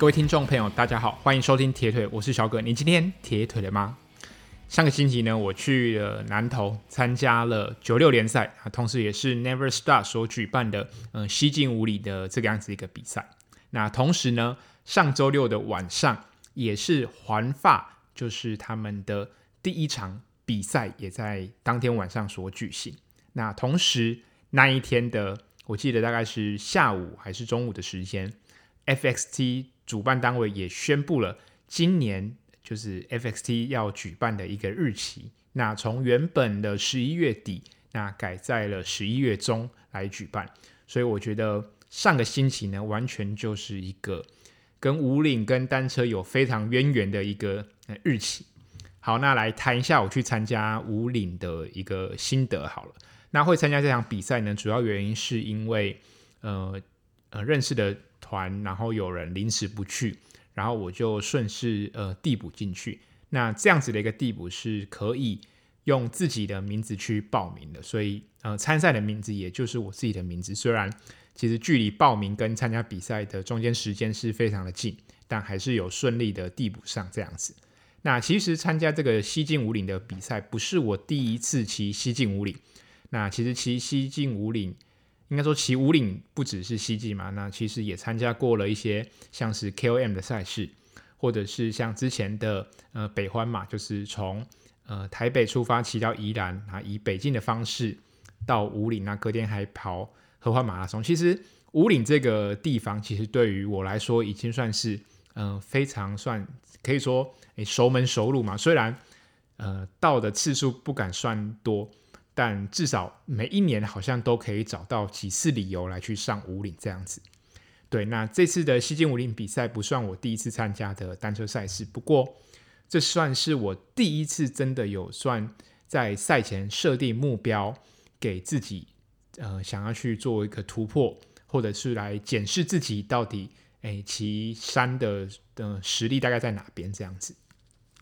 各位听众朋友，大家好，欢迎收听铁腿，我是小葛。你今天铁腿了吗？上个星期呢，我去了南投参加了九六联赛啊，同时也是 Neverstar 所举办的嗯西进五里的这个样子一个比赛。那同时呢，上周六的晚上也是环法，就是他们的第一场比赛，也在当天晚上所举行。那同时那一天的，我记得大概是下午还是中午的时间，FXT。主办单位也宣布了今年就是 FXT 要举办的一个日期。那从原本的十一月底，那改在了十一月中来举办。所以我觉得上个星期呢，完全就是一个跟五岭跟单车有非常渊源的一个日期。好，那来谈一下我去参加五岭的一个心得好了。那会参加这场比赛呢，主要原因是因为呃呃认识的。团，然后有人临时不去，然后我就顺势呃递补进去。那这样子的一个递补是可以用自己的名字去报名的，所以呃参赛的名字也就是我自己的名字。虽然其实距离报名跟参加比赛的中间时间是非常的近，但还是有顺利的递补上这样子。那其实参加这个西进武岭的比赛不是我第一次骑西进武岭，那其实骑西进武岭。应该说骑五岭不只是西季嘛，那其实也参加过了一些像是 KOM 的赛事，或者是像之前的呃北欢嘛，就是从呃台北出发骑到宜兰啊，以北进的方式到五岭，那隔天还跑合欢马拉松。其实五岭这个地方，其实对于我来说已经算是嗯、呃、非常算可以说诶、熟门熟路嘛，虽然呃到的次数不敢算多。但至少每一年好像都可以找到几次理由来去上武岭这样子。对，那这次的西进武岭比赛不算我第一次参加的单车赛事，不过这算是我第一次真的有算在赛前设定目标，给自己呃想要去做一个突破，或者是来检视自己到底诶骑山的的实力大概在哪边这样子。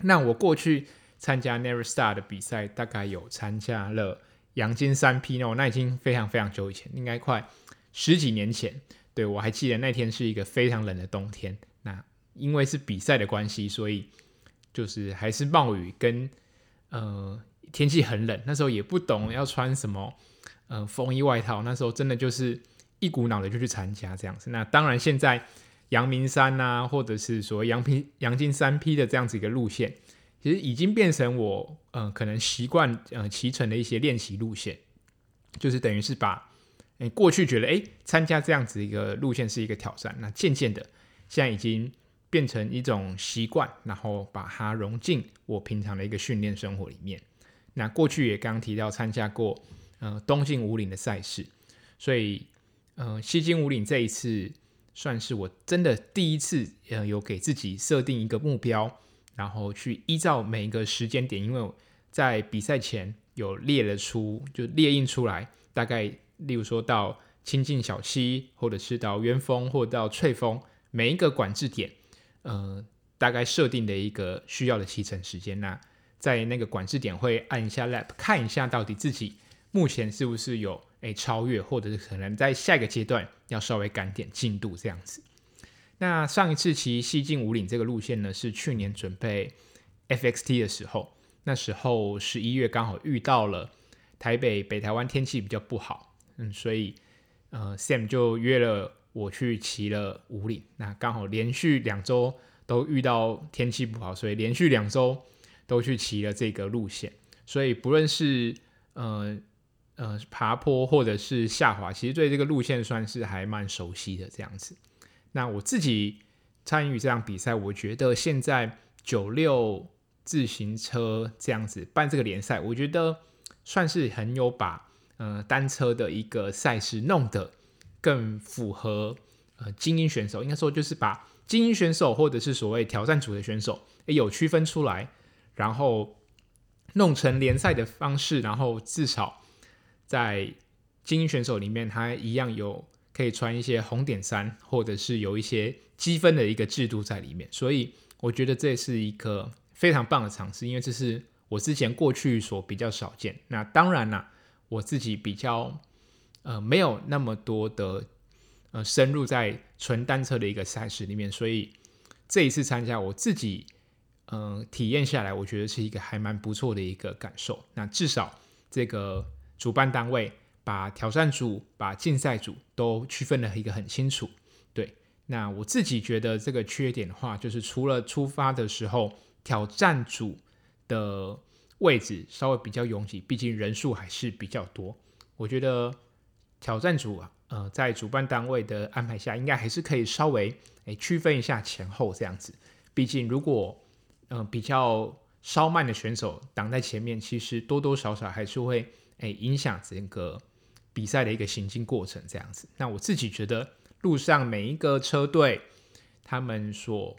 那我过去。参加 Neverstar 的比赛，大概有参加了阳金三 P 哦，那已经非常非常久以前，应该快十几年前。对，我还记得那天是一个非常冷的冬天，那因为是比赛的关系，所以就是还是冒雨跟呃天气很冷，那时候也不懂要穿什么呃风衣外套，那时候真的就是一股脑的就去参加这样子。那当然现在阳明山啊，或者是说阳平阳金三 P 的这样子一个路线。其实已经变成我呃可能习惯呃骑乘的一些练习路线，就是等于是把诶过去觉得诶参加这样子一个路线是一个挑战，那渐渐的现在已经变成一种习惯，然后把它融进我平常的一个训练生活里面。那过去也刚提到参加过呃东进武岭的赛事，所以呃西进武岭这一次算是我真的第一次呃有给自己设定一个目标。然后去依照每一个时间点，因为在比赛前有列了出，就列印出来，大概例如说到清境小溪，或者是到鸢峰，或者到翠峰，每一个管制点，呃，大概设定的一个需要的骑乘时间。那在那个管制点会按一下 lap，看一下到底自己目前是不是有诶超越，或者是可能在下一个阶段要稍微赶点进度这样子。那上一次骑西进五岭这个路线呢，是去年准备 FXT 的时候，那时候十一月刚好遇到了台北北台湾天气比较不好，嗯，所以呃 Sam 就约了我去骑了五岭，那刚好连续两周都遇到天气不好，所以连续两周都去骑了这个路线，所以不论是呃呃爬坡或者是下滑，其实对这个路线算是还蛮熟悉的这样子。那我自己参与这场比赛，我觉得现在九六自行车这样子办这个联赛，我觉得算是很有把呃单车的一个赛事弄得更符合呃精英选手，应该说就是把精英选手或者是所谓挑战组的选手也有区分出来，然后弄成联赛的方式，然后至少在精英选手里面，他一样有。可以穿一些红点衫，或者是有一些积分的一个制度在里面，所以我觉得这是一个非常棒的尝试，因为这是我之前过去所比较少见。那当然啦，我自己比较呃没有那么多的呃深入在纯单车的一个赛事里面，所以这一次参加，我自己嗯、呃、体验下来，我觉得是一个还蛮不错的一个感受。那至少这个主办单位把挑战组、把竞赛组都区分了一个很清楚。对，那我自己觉得这个缺点的话，就是除了出发的时候挑战组的位置稍微比较拥挤，毕竟人数还是比较多。我觉得挑战组啊。呃，在主办单位的安排下，应该还是可以稍微诶区分一下前后这样子。毕竟，如果呃比较稍慢的选手挡在前面，其实多多少少还是会诶影响整个比赛的一个行进过程这样子。那我自己觉得，路上每一个车队他们所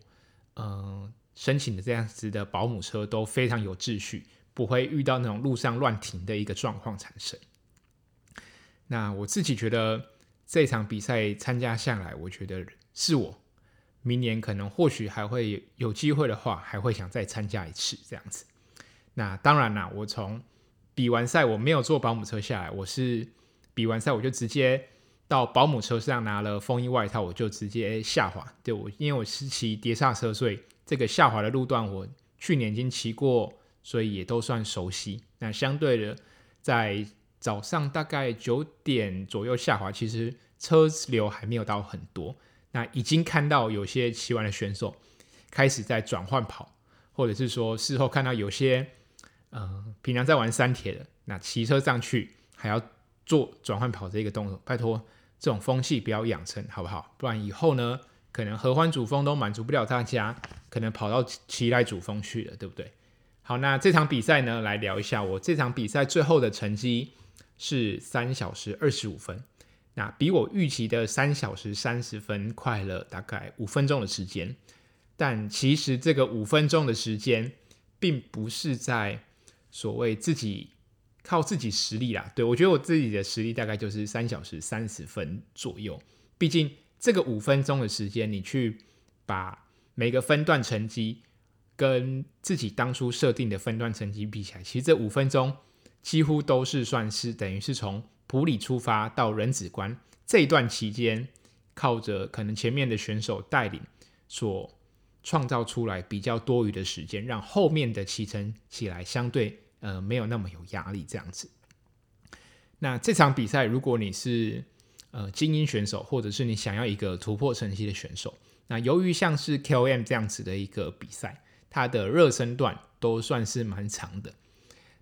嗯、申请的这样子的保姆车都非常有秩序，不会遇到那种路上乱停的一个状况产生。那我自己觉得。这场比赛参加下来，我觉得是我明年可能或许还会有机会的话，还会想再参加一次这样子。那当然啦，我从比完赛我没有坐保姆车下来，我是比完赛我就直接到保姆车上拿了风衣外套，我就直接下滑。对，我因为我是骑碟刹车，所以这个下滑的路段我去年已经骑过，所以也都算熟悉。那相对的，在早上大概九点左右下滑，其实车流还没有到很多。那已经看到有些骑完的选手开始在转换跑，或者是说事后看到有些呃平常在玩三铁的，那骑车上去还要做转换跑这个动作。拜托，这种风气不要养成好不好？不然以后呢，可能合欢主峰都满足不了大家，可能跑到骑来主峰去了，对不对？好，那这场比赛呢，来聊一下我这场比赛最后的成绩。是三小时二十五分，那比我预期的三小时三十分快了大概五分钟的时间。但其实这个五分钟的时间，并不是在所谓自己靠自己实力啦。对，我觉得我自己的实力大概就是三小时三十分左右。毕竟这个五分钟的时间，你去把每个分段成绩跟自己当初设定的分段成绩比起来，其实这五分钟。几乎都是算是等于是从普里出发到人子关这一段期间，靠着可能前面的选手带领所创造出来比较多余的时间，让后面的骑乘起来相对呃没有那么有压力这样子。那这场比赛，如果你是呃精英选手，或者是你想要一个突破成绩的选手，那由于像是 KOM 这样子的一个比赛，它的热身段都算是蛮长的。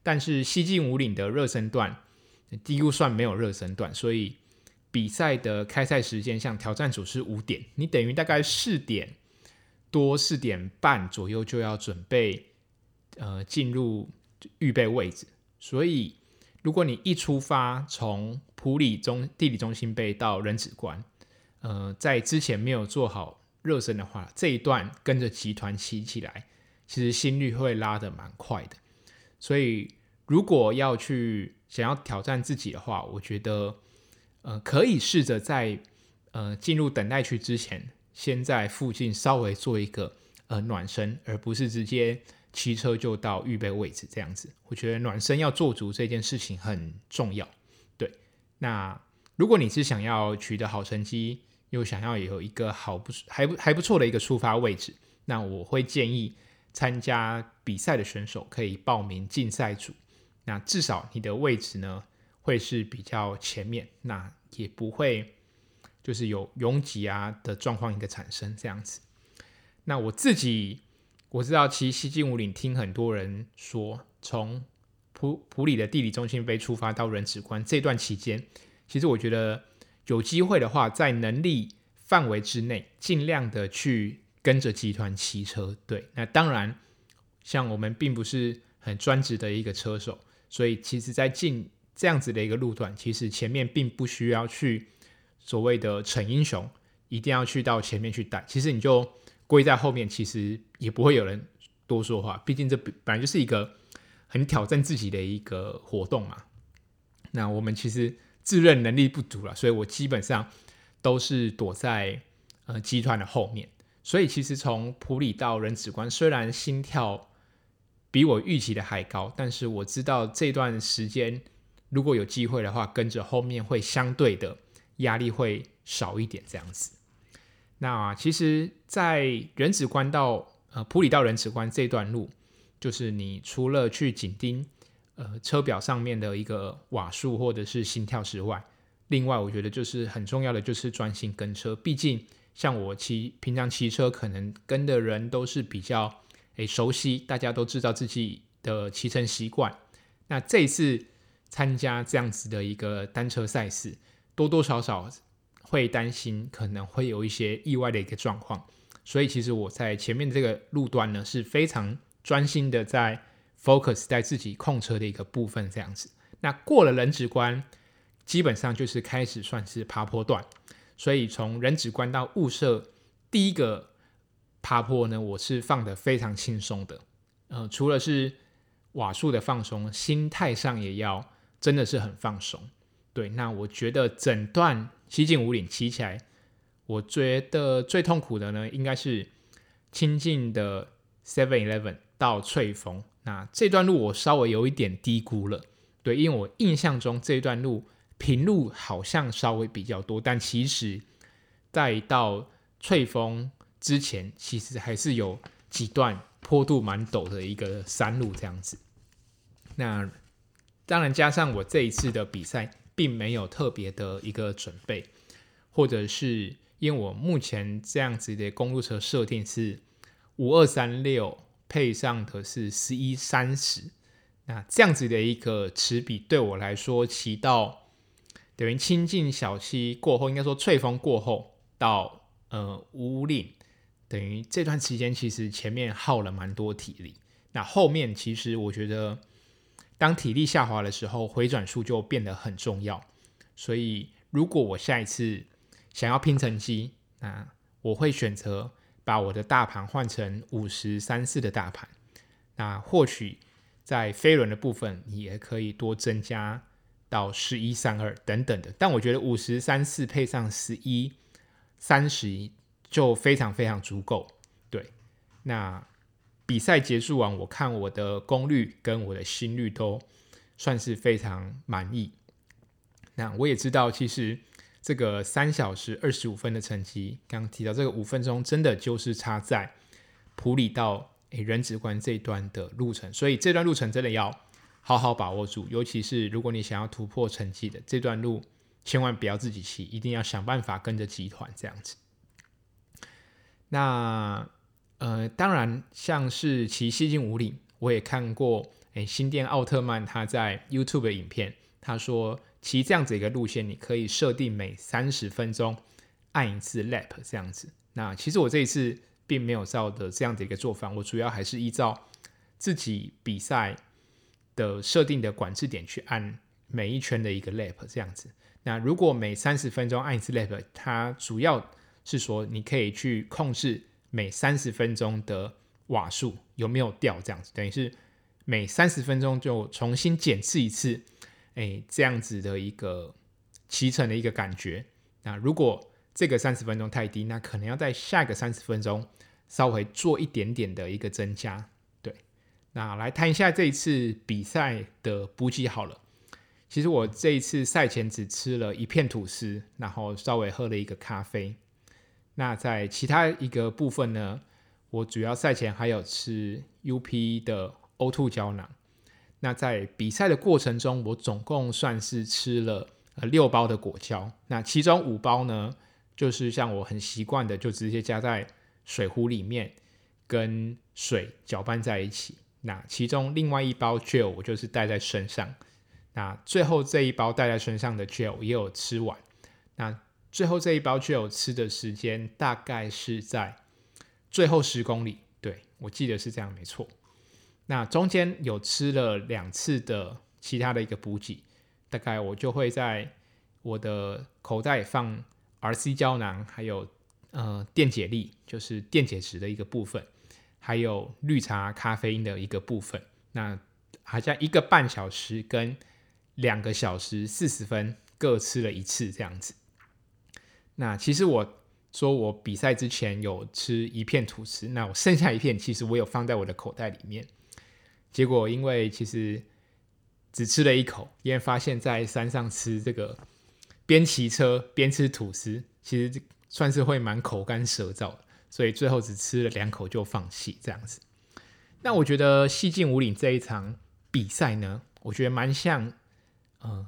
但是西进武岭的热身段，几乎算没有热身段，所以比赛的开赛时间，像挑战组是五点，你等于大概四点多、四点半左右就要准备，呃，进入预备位置。所以如果你一出发从普里中地理中心杯到人子关，呃，在之前没有做好热身的话，这一段跟着集团骑起来，其实心率会拉得蛮快的，所以。如果要去想要挑战自己的话，我觉得，呃，可以试着在呃进入等待区之前，先在附近稍微做一个呃暖身，而不是直接骑车就到预备位置这样子。我觉得暖身要做足这件事情很重要。对，那如果你是想要取得好成绩，又想要有一个好不还不还不错的一个出发位置，那我会建议参加比赛的选手可以报名竞赛组。那至少你的位置呢，会是比较前面，那也不会就是有拥挤啊的状况一个产生这样子。那我自己我知道骑西进五岭，听很多人说，从普普里的地理中心被出发到人子关这段期间，其实我觉得有机会的话，在能力范围之内，尽量的去跟着集团骑车。对，那当然，像我们并不是很专职的一个车手。所以，其实，在进这样子的一个路段，其实前面并不需要去所谓的逞英雄，一定要去到前面去带。其实你就归在后面，其实也不会有人多说话。毕竟这本来就是一个很挑战自己的一个活动嘛。那我们其实自认能力不足了，所以我基本上都是躲在呃集团的后面。所以，其实从普里到人子关，虽然心跳。比我预期的还高，但是我知道这段时间如果有机会的话，跟着后面会相对的压力会少一点这样子。那其实，在原子关到呃普里到人子关这段路，就是你除了去紧盯呃车表上面的一个瓦数或者是心跳之外，另外我觉得就是很重要的就是专心跟车。毕竟像我骑平常骑车，可能跟的人都是比较诶熟悉，大家都知道自己的骑乘习惯。那这一次参加这样子的一个单车赛事，多多少少。会担心可能会有一些意外的一个状况，所以其实我在前面这个路段呢是非常专心的在 focus 在自己控车的一个部分这样子。那过了人止关，基本上就是开始算是爬坡段，所以从人止关到雾社第一个爬坡呢，我是放得非常轻松的。呃，除了是瓦数的放松，心态上也要真的是很放松。对，那我觉得整段。西进五岭骑起来，我觉得最痛苦的呢，应该是清境的 Seven Eleven 到翠峰。那这段路我稍微有一点低估了，对，因为我印象中这段路平路好像稍微比较多，但其实，在到翠峰之前，其实还是有几段坡度蛮陡的一个山路这样子。那当然加上我这一次的比赛。并没有特别的一个准备，或者是因为我目前这样子的公路车设定是五二三六配上的是十一三十，那这样子的一个齿比对我来说，骑到等于清境小溪过后，应该说翠峰过后到呃武岭，等于这段时间其实前面耗了蛮多体力，那后面其实我觉得。当体力下滑的时候，回转数就变得很重要。所以，如果我下一次想要拼成绩，那我会选择把我的大盘换成五十三四的大盘。那或许在飞轮的部分，你也可以多增加到十一三二等等的。但我觉得五十三四配上十一三十就非常非常足够。对，那。比赛结束完，我看我的功率跟我的心率都算是非常满意。那我也知道，其实这个三小时二十五分的成绩，刚刚提到这个五分钟，真的就是差在普里到诶人止关这一段的路程，所以这段路程真的要好好把握住。尤其是如果你想要突破成绩的这段路，千万不要自己骑，一定要想办法跟着集团这样子。那。呃，当然，像是骑西进五岭，我也看过。诶，新店奥特曼他在 YouTube 的影片，他说骑这样子一个路线，你可以设定每三十分钟按一次 lap 这样子。那其实我这一次并没有照的这样的一个做法，我主要还是依照自己比赛的设定的管制点去按每一圈的一个 lap 这样子。那如果每三十分钟按一次 lap，它主要是说你可以去控制。每三十分钟的瓦数有没有掉？这样子等于是每三十分钟就重新检测一次，哎，这样子的一个骑乘的一个感觉。那如果这个三十分钟太低，那可能要在下个三十分钟稍微做一点点的一个增加。对，那来谈一下这一次比赛的补给好了。其实我这一次赛前只吃了一片吐司，然后稍微喝了一个咖啡。那在其他一个部分呢，我主要赛前还有吃 UP 的 O2 胶囊。那在比赛的过程中，我总共算是吃了呃六包的果胶。那其中五包呢，就是像我很习惯的，就直接加在水壶里面，跟水搅拌在一起。那其中另外一包 gel 我就是带在身上。那最后这一包带在身上的 gel 也有吃完。那最后这一包 gel 吃的时间大概是在最后十公里，对，我记得是这样，没错。那中间有吃了两次的其他的一个补给，大概我就会在我的口袋放 RC 胶囊，还有呃电解力，就是电解质的一个部分，还有绿茶咖啡因的一个部分。那好像一个半小时跟两个小时四十分各吃了一次这样子。那其实我说我比赛之前有吃一片吐司，那我剩下一片其实我有放在我的口袋里面。结果因为其实只吃了一口，因为发现在山上吃这个边骑车边吃吐司，其实算是会蛮口干舌燥，所以最后只吃了两口就放弃这样子。那我觉得西进五岭这一场比赛呢，我觉得蛮像呃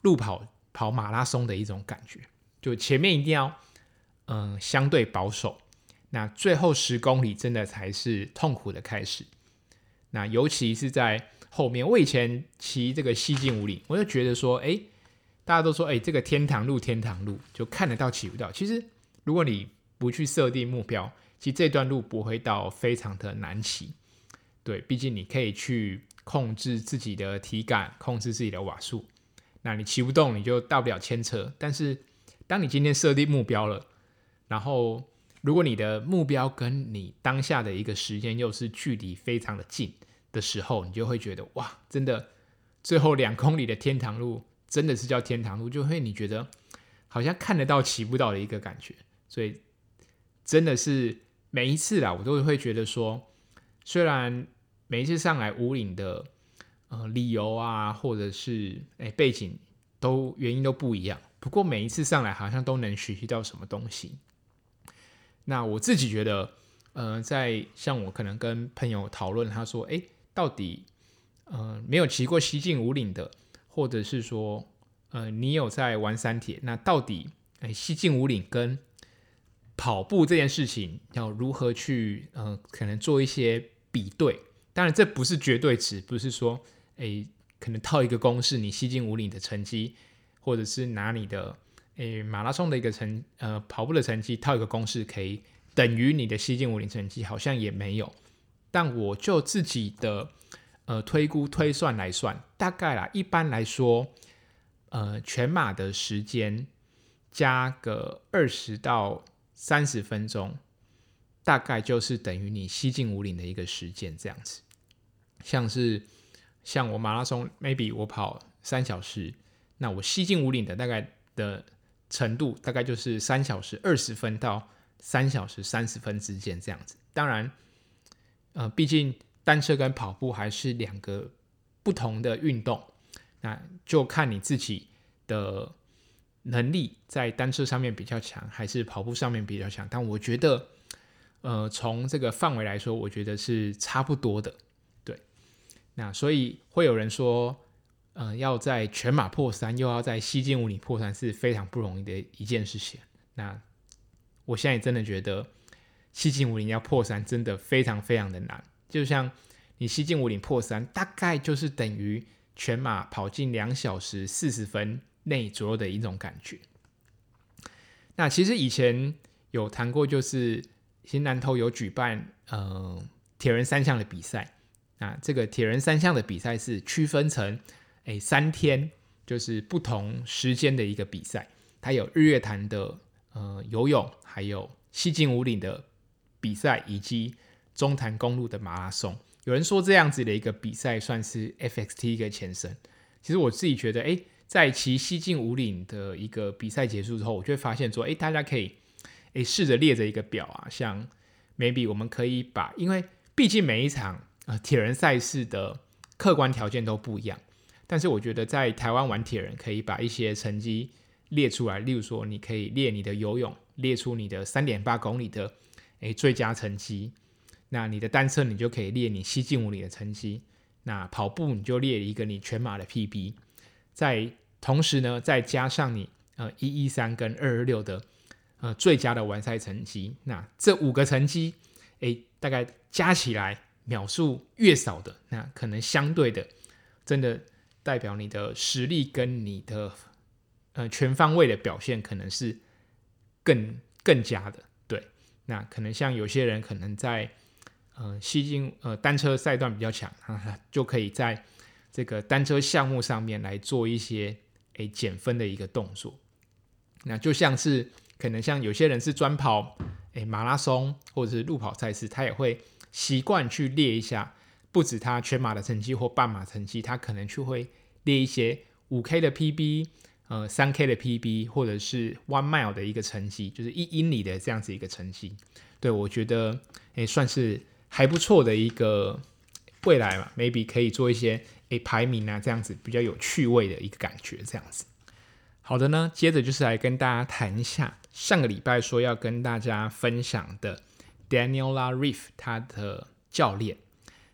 路跑跑马拉松的一种感觉，就前面一定要嗯、相对保守，那最后十公里真的才是痛苦的开始。那尤其是在后面，我以前骑这个西进五岭，我就觉得说，哎，大家都说，哎，这个天堂路，天堂路，就看得到骑不到。其实，如果你不去设定目标，其实这段路不会到非常的难骑。对，毕竟你可以去控制自己的体感，控制自己的瓦数。那你骑不动，你就到不了牵车。但是，当你今天设定目标了，然后如果你的目标跟你当下的一个时间又是距离非常的近。的时候，你就会觉得哇，真的，最后两公里的天堂路真的是叫天堂路，就会你觉得好像看得到骑不到的一个感觉，所以真的是每一次啦，我都会觉得说，虽然每一次上来五岭的呃理由啊，或者是哎背景都原因都不一样，不过每一次上来好像都能学习到什么东西。那我自己觉得，呃，在像我可能跟朋友讨论，他说，哎。到底，呃，没有骑过西进武岭的，或者是说，呃，你有在玩三铁，那到底，哎，西进武岭跟跑步这件事情要如何去，呃，可能做一些比对？当然，这不是绝对值，不是说，哎，可能套一个公式，你西进武岭的成绩，或者是拿你的，诶，马拉松的一个成，呃，跑步的成绩套一个公式，可以等于你的西进武岭成绩，好像也没有。但我就自己的呃推估推算来算，大概啦，一般来说，呃，全马的时间加个二十到三十分钟，大概就是等于你西进武岭的一个时间这样子。像是像我马拉松，maybe 我跑三小时，那我西进五岭的大概的程度，大概就是三小时二十分到三小时三十分之间这样子。当然。呃，毕竟单车跟跑步还是两个不同的运动，那就看你自己的能力在单车上面比较强，还是跑步上面比较强。但我觉得，呃，从这个范围来说，我觉得是差不多的。对，那所以会有人说，呃，要在全马破三，又要在西进五里破三，是非常不容易的一件事情。那我现在真的觉得。西进五里要破三，真的非常非常的难。就像你西进五里破三，大概就是等于全马跑进两小时四十分内左右的一种感觉。那其实以前有谈过，就是新南投有举办呃铁人三项的比赛。那这个铁人三项的比赛是区分成诶三天，就是不同时间的一个比赛。它有日月潭的呃游泳，还有西进武岭的。比赛以及中潭公路的马拉松，有人说这样子的一个比赛算是 FXT 一个前身。其实我自己觉得，哎，在骑西进武岭的一个比赛结束之后，我就会发现说，哎，大家可以，哎，试着列着一个表啊，像 maybe 我们可以把，因为毕竟每一场呃铁人赛事的客观条件都不一样，但是我觉得在台湾玩铁人可以把一些成绩列出来，例如说你可以列你的游泳，列出你的三点八公里的。诶，最佳成绩。那你的单车，你就可以列你西进五里的成绩。那跑步，你就列一个你全马的 PB。在同时呢，再加上你呃一一三跟二二六的呃最佳的完赛成绩。那这五个成绩，诶，大概加起来秒数越少的，那可能相对的，真的代表你的实力跟你的呃全方位的表现，可能是更更加的对。那可能像有些人可能在呃西京呃单车赛段比较强，啊，就可以在这个单车项目上面来做一些诶减分的一个动作。那就像是可能像有些人是专跑诶马拉松或者是路跑赛事，他也会习惯去列一下，不止他全马的成绩或半马成绩，他可能就会列一些五 K 的 PB。呃，三 K 的 PB 或者是 One Mile 的一个成绩，就是一英里的这样子一个成绩，对，我觉得，诶，算是还不错的一个未来嘛，maybe 可以做一些诶排名啊，这样子比较有趣味的一个感觉，这样子。好的呢，接着就是来跟大家谈一下上个礼拜说要跟大家分享的 Daniela Ryf 他的教练。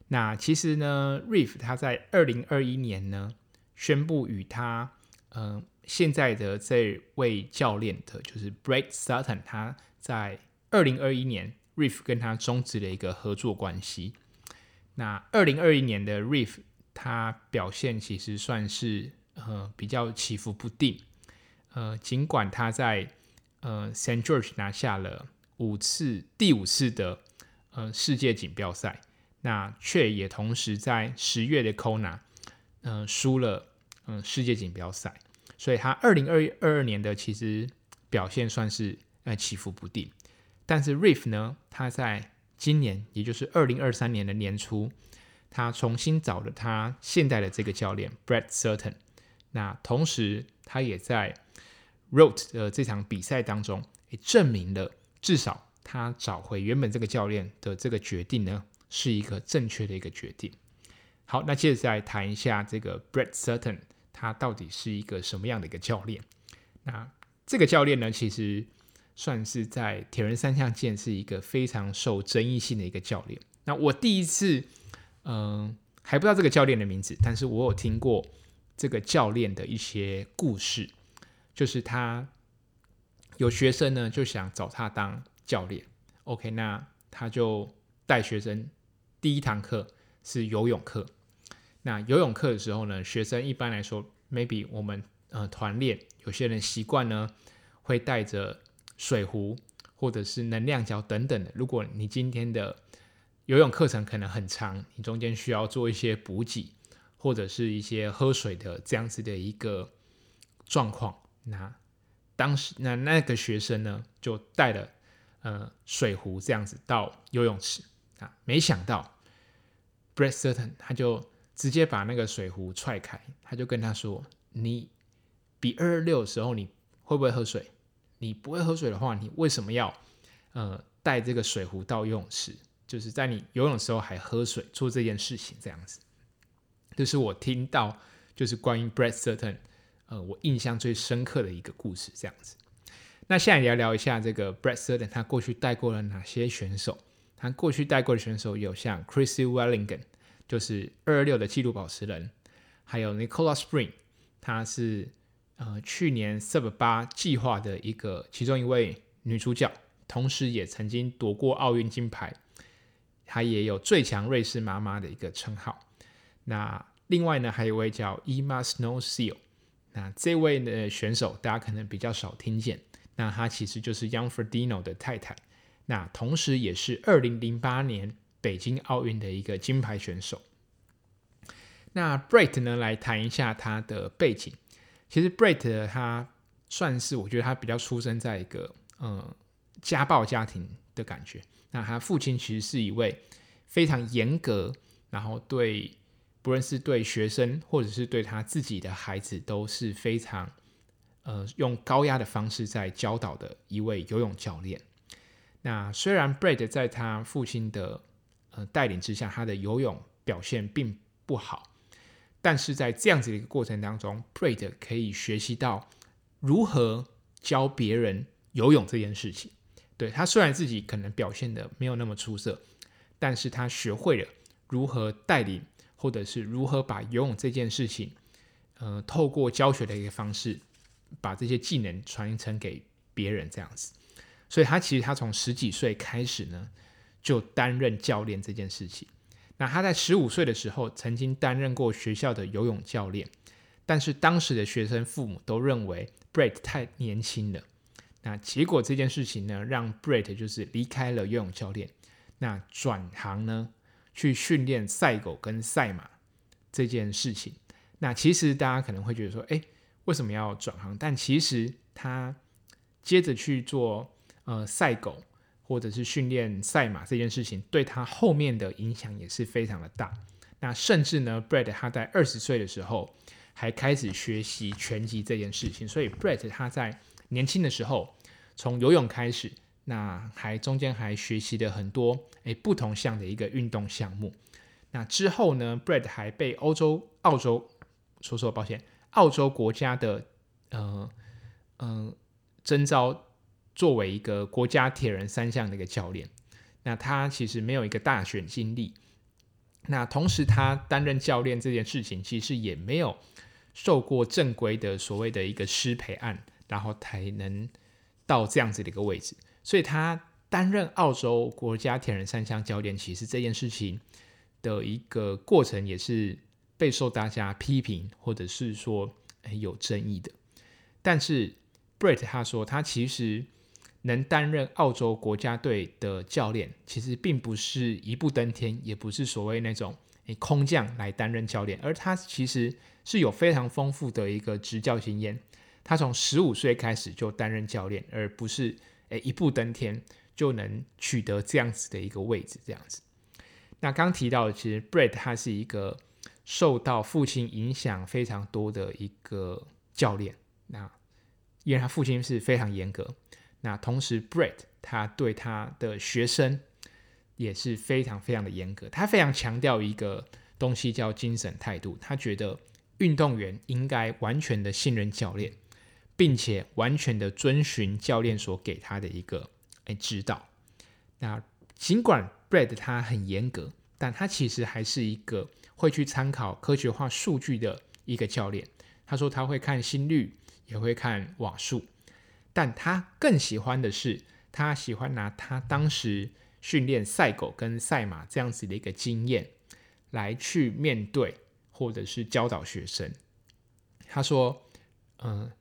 那其实呢，Ryf 他在二零二一年呢宣布与他嗯、呃、现在的这位教练的，就是 Brad Sutton，他在二零二一年 Rif 跟他终止了一个合作关系。那二零二一年的 Rif 他表现其实算是呃比较起伏不定，呃尽管他在呃 s a n t George 拿下了五次第五次的呃世界锦标赛，那却也同时在十月的 Kona 呃输了嗯、世界锦标赛，所以他二零二二年的其实表现算是呃起伏不定，但是 Rif 呢他在今年也就是二零二三年的年初。他重新找了他现在的这个教练 Brett Sutton，那同时他也在 Roth 的这场比赛当中也证明了，至少他找回原本这个教练的这个决定呢，是一个正确的一个决定。好，那接着再谈一下这个 Brett Sutton，他到底是一个什么样的一个教练？那这个教练呢，其实算是在铁人三项界是一个非常受争议性的一个教练。那我第一次。嗯，还不知道这个教练的名字，但是我有听过这个教练的一些故事，就是他有学生呢就想找他当教练，OK，那他就带学生第一堂课是游泳课，那游泳课的时候呢，学生一般来说，maybe 我们呃团练有些人习惯呢会带着水壶或者是能量胶等等的，如果你今天的游泳课程可能很长，你中间需要做一些补给，或者是一些喝水的这样子的一个状况。那当时那那个学生呢，就带了呃水壶这样子到游泳池。啊，没想到 Brett Sutton 他就直接把那个水壶踹开，他就跟他说：“你比二二六的时候你会不会喝水？你不会喝水的话，你为什么要呃带这个水壶到游泳池？”就是在你游泳的时候还喝水，做这件事情这样子，这是我听到就是关于 Brett Sutton，呃，我印象最深刻的一个故事这样子。那现在聊聊一下这个 Brett Sutton，他过去带过了哪些选手？他过去带过的选手有像 Chrissy Wellingen，就是二六的纪录保持人，还有 Nicola Spring，他是呃去年 Sub 八计划的一个其中一位女主角，同时也曾经夺过奥运金牌。他也有最强瑞士妈妈的一个称号。那另外呢，还有一位叫 Emma Snowseal，。那这位的选手大家可能比较少听见。那他其实就是 Young Ferdino 的太太。那同时也是二零零八年北京奥运的一个金牌选手。那 Brett 呢，来谈一下他的背景。其实 Brett 他算是我觉得他比较出生在一个嗯家暴家庭的感觉。那他父亲其实是一位非常严格，然后对不论是对学生或者是对他自己的孩子都是非常呃用高压的方式在教导的一位游泳教练。那虽然 Brett 在他父亲的呃带领之下，他的游泳表现并不好，但是在这样子的一个过程当中，Brett 可以学习到如何教别人游泳这件事情。对，他虽然自己可能表现的没有那么出色，但是他学会了如何带领，或者是如何把游泳这件事情，呃，透过教学的一个方式，把这些技能传承给别人这样子。所以他其实他从十几岁开始呢，就担任教练这件事情。那他在十五岁的时候曾经担任过学校的游泳教练，但是当时的学生父母都认为 Brett 太年轻了。那结果这件事情呢，让 Brett 就是离开了游泳教练，那转行呢去训练赛狗跟赛马这件事情。那其实大家可能会觉得说，诶，为什么要转行？但其实他接着去做呃赛狗或者是训练赛马这件事情，对他后面的影响也是非常的大。那甚至呢，Brett 他在二十岁的时候还开始学习拳击这件事情。所以 Brett 他在年轻的时候，从游泳开始，那还中间还学习了很多诶不同项的一个运动项目。那之后呢，Brett 还被欧洲、澳洲，说说抱歉，澳洲国家的呃呃征召作为一个国家铁人三项的一个教练，那他其实没有一个大选经历。那同时，他担任教练这件事情，其实也没有受过正规的所谓的一个师培案，然后才能到这样子的一个位置。所以，他担任澳洲国家铁人三项教练，其实这件事情的一个过程也是备受大家批评，或者是说有争议的。但是，Brett 他说，他其实能担任澳洲国家队的教练，其实并不是一步登天，也不是所谓那种诶空降来担任教练，而他其实是有非常丰富的一个执教经验。他从十五岁开始就担任教练，而不是诶一步登天就能取得这样子的一个位置。这样子，那刚提到的，其实 Brett 他是一个受到父亲影响非常多的一个教练。那因为他父亲是非常严格。那同时，Brett 他对他的学生也是非常非常的严格。他非常强调一个东西叫精神态度。他觉得运动员应该完全的信任教练，并且完全的遵循教练所给他的一个诶指导。那尽管 Brett 他很严格，但他其实还是一个会去参考科学化数据的一个教练。他说他会看心率，也会看瓦数。但他更喜欢的是，他喜欢拿他当时训练赛狗跟赛马这样子的一个经验来去面对或者是教导学生。他说：“嗯、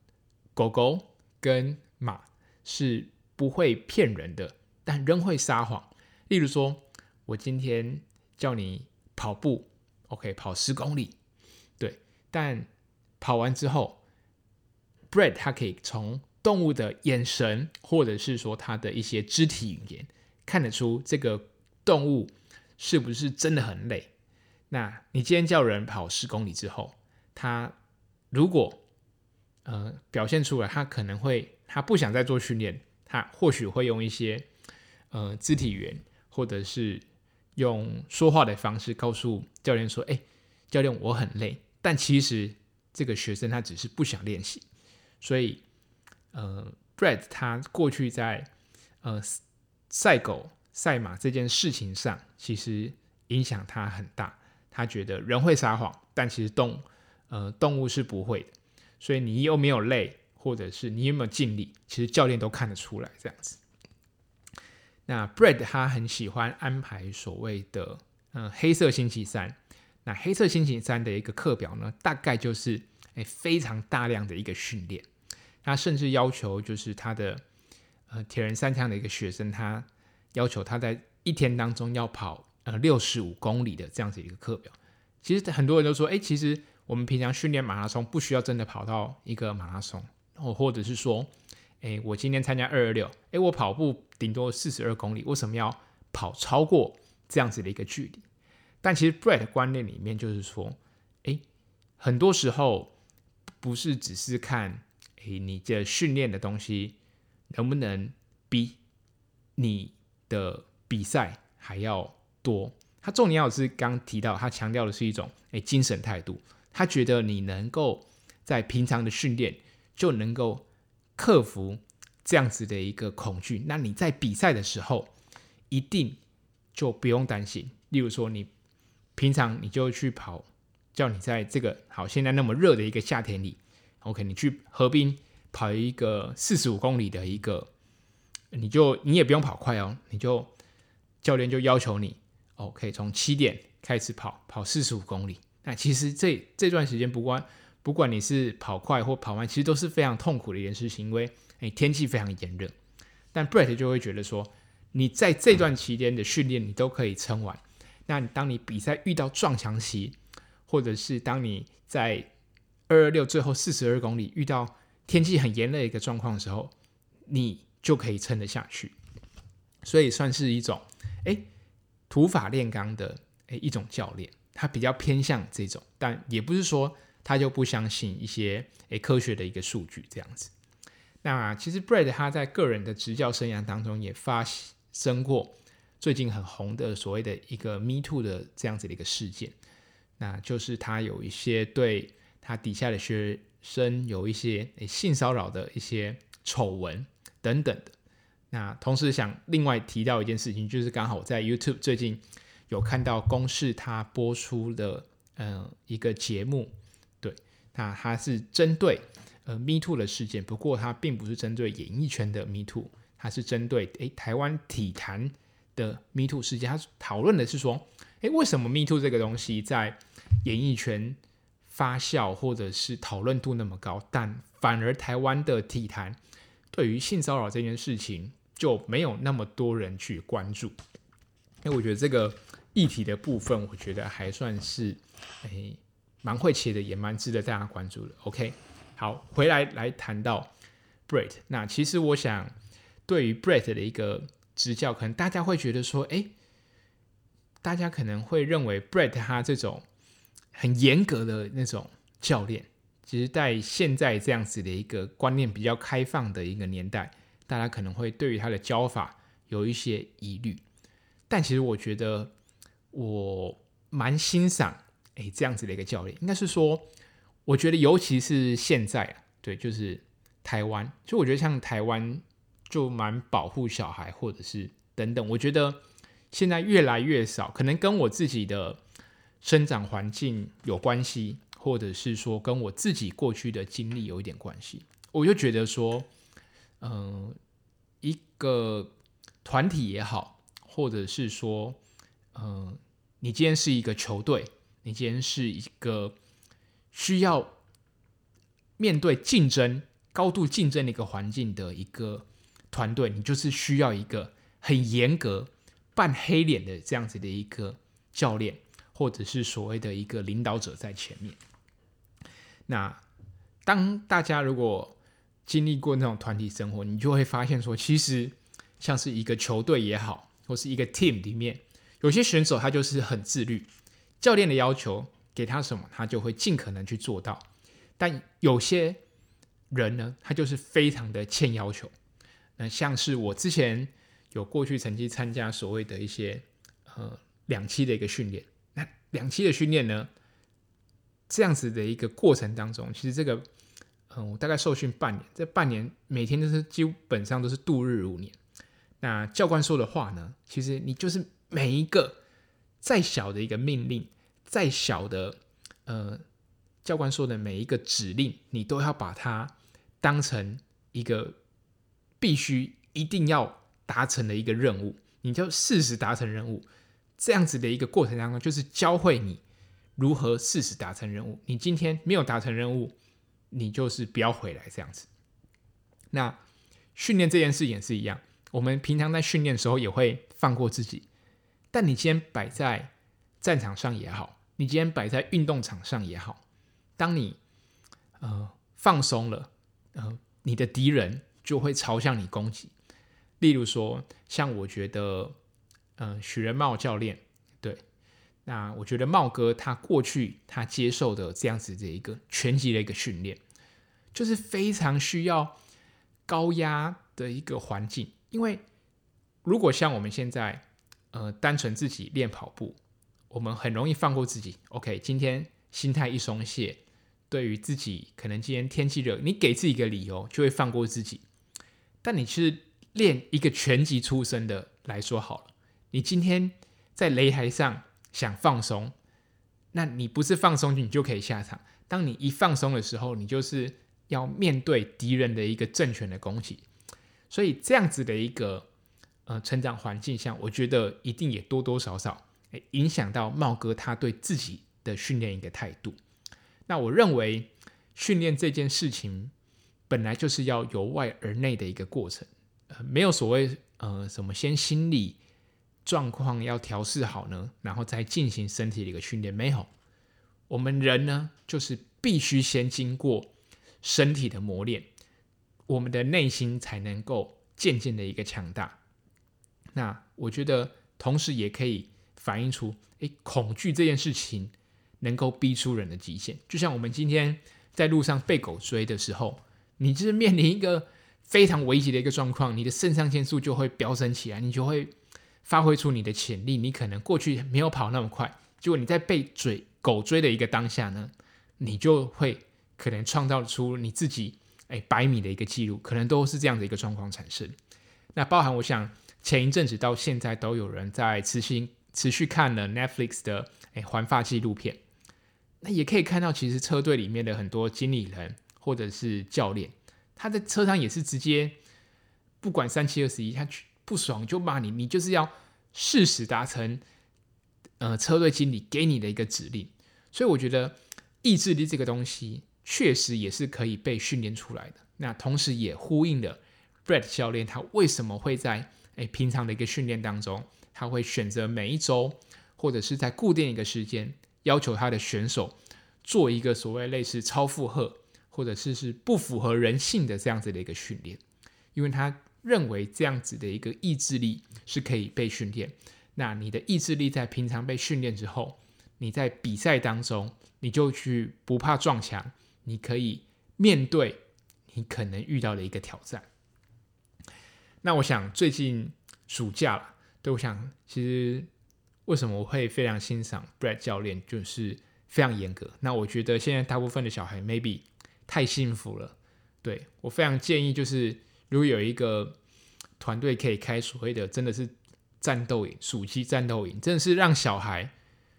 狗狗跟马是不会骗人的，但仍会撒谎。例如说，我今天叫你跑步，OK，跑十公里，对，但跑完之后，Bread 他可以从动物的眼神，或者是说它的一些肢体语言，看得出这个动物是不是真的很累。那你今天叫人跑十公里之后，他如果呃表现出来，他可能会他不想再做训练，他或许会用一些呃肢体语言，或者是用说话的方式告诉教练说：“哎，教练，我很累。”但其实这个学生他只是不想练习，所以。呃，Brett 他过去在呃赛狗、赛马这件事情上，其实影响他很大。他觉得人会撒谎，但其实动呃动物是不会的。所以你有没有累，或者是你有没有尽力，其实教练都看得出来。这样子。那 Brett 他很喜欢安排所谓的嗯、呃、黑色星期三。那黑色星期三的一个课表呢，大概就是诶非常大量的一个训练。他甚至要求，就是他的呃铁人三项的一个学生，他要求他在一天当中要跑呃六十五公里的这样子一个课表。其实很多人都说，哎，其实我们平常训练马拉松不需要真的跑到一个马拉松，或或者是说，哎，我今天参加二二六，哎，我跑步顶多四十二公里，为什么要跑超过这样子的一个距离？但其实 Brett 观念里面就是说，哎，很多时候不是只是看。你这训练的东西能不能比你的比赛还要多？他重点要是刚提到，他强调的是一种诶精神态度。他觉得你能够在平常的训练就能够克服这样子的一个恐惧，那你在比赛的时候一定就不用担心。例如说，你平常你就去跑，叫你在这个好现在那么热的一个夏天里。OK，你去河滨跑一个四十五公里的一个，你就你也不用跑快哦，你就教练就要求你，OK，从七点开始跑，跑四十五公里。那其实这这段时间，不管不管你是跑快或跑慢，其实都是非常痛苦的一件事情，因为诶天气非常炎热。但 Brett 就会觉得说，你在这段期间的训练你都可以撑完，那当你比赛遇到撞墙期，或者是当你在二二六最后四十二公里遇到天气很炎热的一个状况的时候，你就可以撑得下去，所以算是一种哎土法炼钢的哎一种教练，他比较偏向这种，但也不是说他就不相信一些哎科学的一个数据这样子。那其实 Brett 他在个人的执教生涯当中也发生过最近很红的所谓的一个 Me Too 的这样子的一个事件，那就是他有一些对。他底下的学生有一些性骚扰的一些丑闻等等的，那同时想另外提到一件事情，就是刚好我在 YouTube 最近有看到公视他播出的呃一个节目，对，那它是针对呃 Me Too 的事件，不过它并不是针对演艺圈的 Me Too，它是针对诶台湾体坛的 Me Too 事件，它讨论的是说，诶为什么 Me Too 这个东西在演艺圈发酵或者是讨论度那么高，但反而台湾的体坛对于性骚扰这件事情，就没有那么多人去关注，因为我觉得这个议题的部分，我觉得还算是诶蛮会切的，也蛮值得大家关注的。OK，好，回来来谈到 Brett，那其实我想对于 Brett 的一个执教，可能大家会觉得说，诶，大家可能会认为 Brett 他这种很严格的那种教练，其实在现在这样子的一个观念比较开放的一个年代。大家可能会对于他的教法有一些疑虑，但其实我觉得我蛮欣赏诶这样子的一个教练，应该是说，我觉得尤其是现在啊，对，就是台湾，就我觉得像台湾就蛮保护小孩，或者是等等，我觉得现在越来越少，可能跟我自己的生长环境有关系，或者是说跟我自己过去的经历有一点关系，我就觉得说。嗯、一个团体也好，或者是说，嗯、你今天是一个球队，你今天是一个需要面对竞争、高度竞争的一个环境的一个团队，你就是需要一个很严格、扮黑脸的这样子的一个教练，或者是所谓的一个领导者在前面。那当大家如果经历过那种团体生活，你就会发现说，其实像是一个球队也好，或是一个 team 里面，有些选手他就是很自律，教练的要求给他什么，他就会尽可能去做到。但有些人呢，他就是非常的欠要求。那像是我之前有过去曾经参加所谓的一些呃两期的一个训练，两期的训练呢，这样子的一个过程当中，其实这个。嗯，我大概受训半年，这半年每天都是基本上都是度日如年。那教官说的话呢，其实你就是每一个再小的一个命令，再小的呃教官说的每一个指令，你都要把它当成一个必须一定要达成的一个任务，你就适时达成任务。这样子的一个过程当中，就是教会你如何适时达成任务。你今天没有达成任务。你就是不要回来这样子。那训练这件事也是一样，我们平常在训练的时候也会放过自己。但你今天摆在战场上也好，你今天摆在运动场上也好，当你呃放松了，呃，你的敌人就会朝向你攻击。例如说，像我觉得，呃，许仁茂教练，对。那我觉得茂哥他过去他接受的这样子的一个拳击的一个训练，就是非常需要高压的一个环境。因为如果像我们现在呃单纯自己练跑步，我们很容易放过自己。OK，今天心态一松懈，对于自己可能今天天气热，你给自己一个理由就会放过自己。但你其实练一个拳击出身的来说好了，你今天在擂台上。想放松，那你不是放松你就可以下场。当你一放松的时候，你就是要面对敌人的一个正拳的攻击。所以这样子的一个呃成长环境下，我觉得一定也多多少少影响到茂哥他对自己的训练一个态度。那我认为训练这件事情本来就是要由外而内的一个过程，呃，没有所谓呃什么先心理。状况要调试好呢，然后再进行身体的一个训练。没有，我们人呢，就是必须先经过身体的磨练，我们的内心才能够渐渐的一个强大。那我觉得，同时也可以反映出，诶，恐惧这件事情能够逼出人的极限。就像我们今天在路上被狗追的时候，你就是面临一个非常危急的一个状况，你的肾上腺素就会飙升起来，你就会。发挥出你的潜力，你可能过去没有跑那么快，结果你在被追狗追的一个当下呢，你就会可能创造出你自己诶百米的一个记录，可能都是这样的一个状况产生。那包含我想前一阵子到现在都有人在持续持续看了 Netflix 的诶环法纪录片，那也可以看到其实车队里面的很多经理人或者是教练，他在车上也是直接不管三七二十一，他去不爽就骂你，你就是要誓死达成呃车队经理给你的一个指令。所以我觉得意志力这个东西确实也是可以被训练出来的。那同时也呼应了 Brett 教练他为什么会在诶平常的一个训练当中，他会选择每一周或者是在固定一个时间，要求他的选手做一个所谓类似超负荷或者是是不符合人性的这样子的一个训练，因为他认为这样子的一个意志力是可以被训练。那你的意志力在平常被训练之后，你在比赛当中，你就去不怕撞墙，你可以面对你可能遇到的一个挑战。那我想最近暑假了，对，我想其实为什么我会非常欣赏 Brett 教练，就是非常严格。那我觉得现在大部分的小孩 maybe 太幸福了，对，我非常建议，就是如果有一个团队可以开所谓的真的是战斗营、暑期战斗营，真的是让小孩。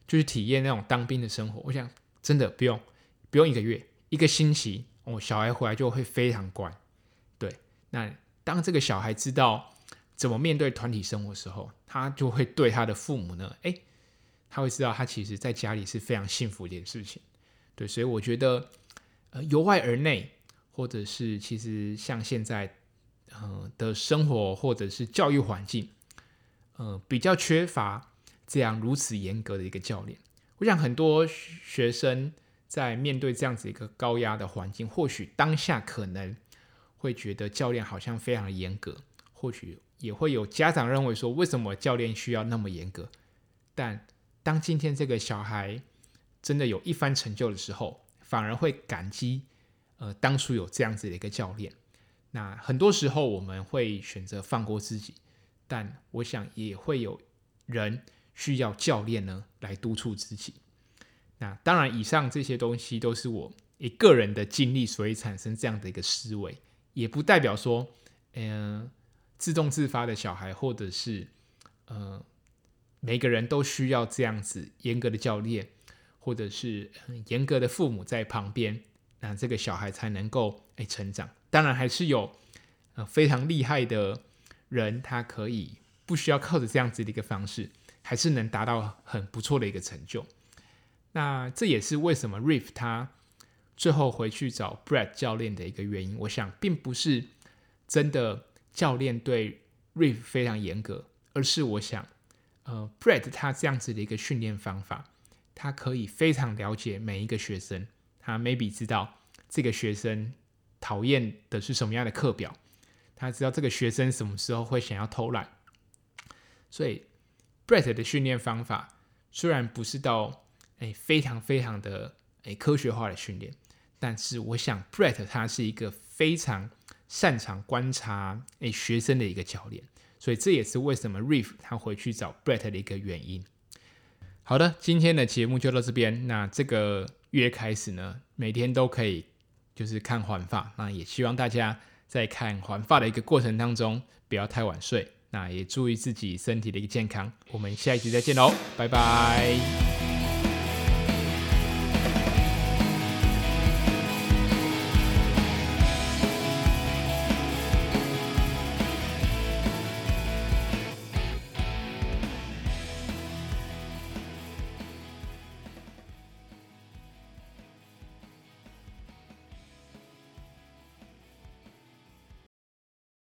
就是体验那种当兵的生活，我想真的不用不用一个月，一个星期，哦，小孩回来就会非常乖。对，那当这个小孩知道怎么面对团体生活的时候，他就会对他的父母呢，诶，他会知道他其实在家里是非常幸福的一件事情。对，所以我觉得，呃，由外而内，或者是其实像现在，呃的生活或者是教育环境，呃，比较缺乏。这样如此严格的一个教练，我想很多学生在面对这样子一个高压的环境，或许当下可能会觉得教练好像非常严格，或许也会有家长认为说，为什么教练需要那么严格？但当今天这个小孩真的有一番成就的时候，反而会感激呃当初有这样子的一个教练。那很多时候我们会选择放过自己，但我想也会有人。需要教练呢来督促自己。那当然，以上这些东西都是我一个人的经历，所以产生这样的一个思维，也不代表说，嗯、呃，自动自发的小孩，或者是呃，每个人都需要这样子严格的教练，或者是严格的父母在旁边，那这个小孩才能够哎成长。当然，还是有呃非常厉害的人，他可以不需要靠着这样子的一个方式。还是能达到很不错的一个成就，那这也是为什么 Reeve 他最后回去找 Brett 教练的一个原因。我想，并不是真的教练对 Reeve 非常严格，而是我想，呃，Brett 他这样子的一个训练方法，他可以非常了解每一个学生，他 maybe 知道这个学生讨厌的是什么样的课表，他知道这个学生什么时候会想要偷懒，所以。Brett 的训练方法虽然不是到诶非常非常的诶科学化的训练，但是我想 Brett 他是一个非常擅长观察诶学生的一个教练，所以这也是为什么 Reef 他回去找 Brett 的一个原因。好的，今天的节目就到这边。那这个月开始呢，每天都可以就是看环法，那也希望大家在看环法的一个过程当中不要太晚睡。那也注意自己身体的一个健康，我们下一集再见喽，拜拜。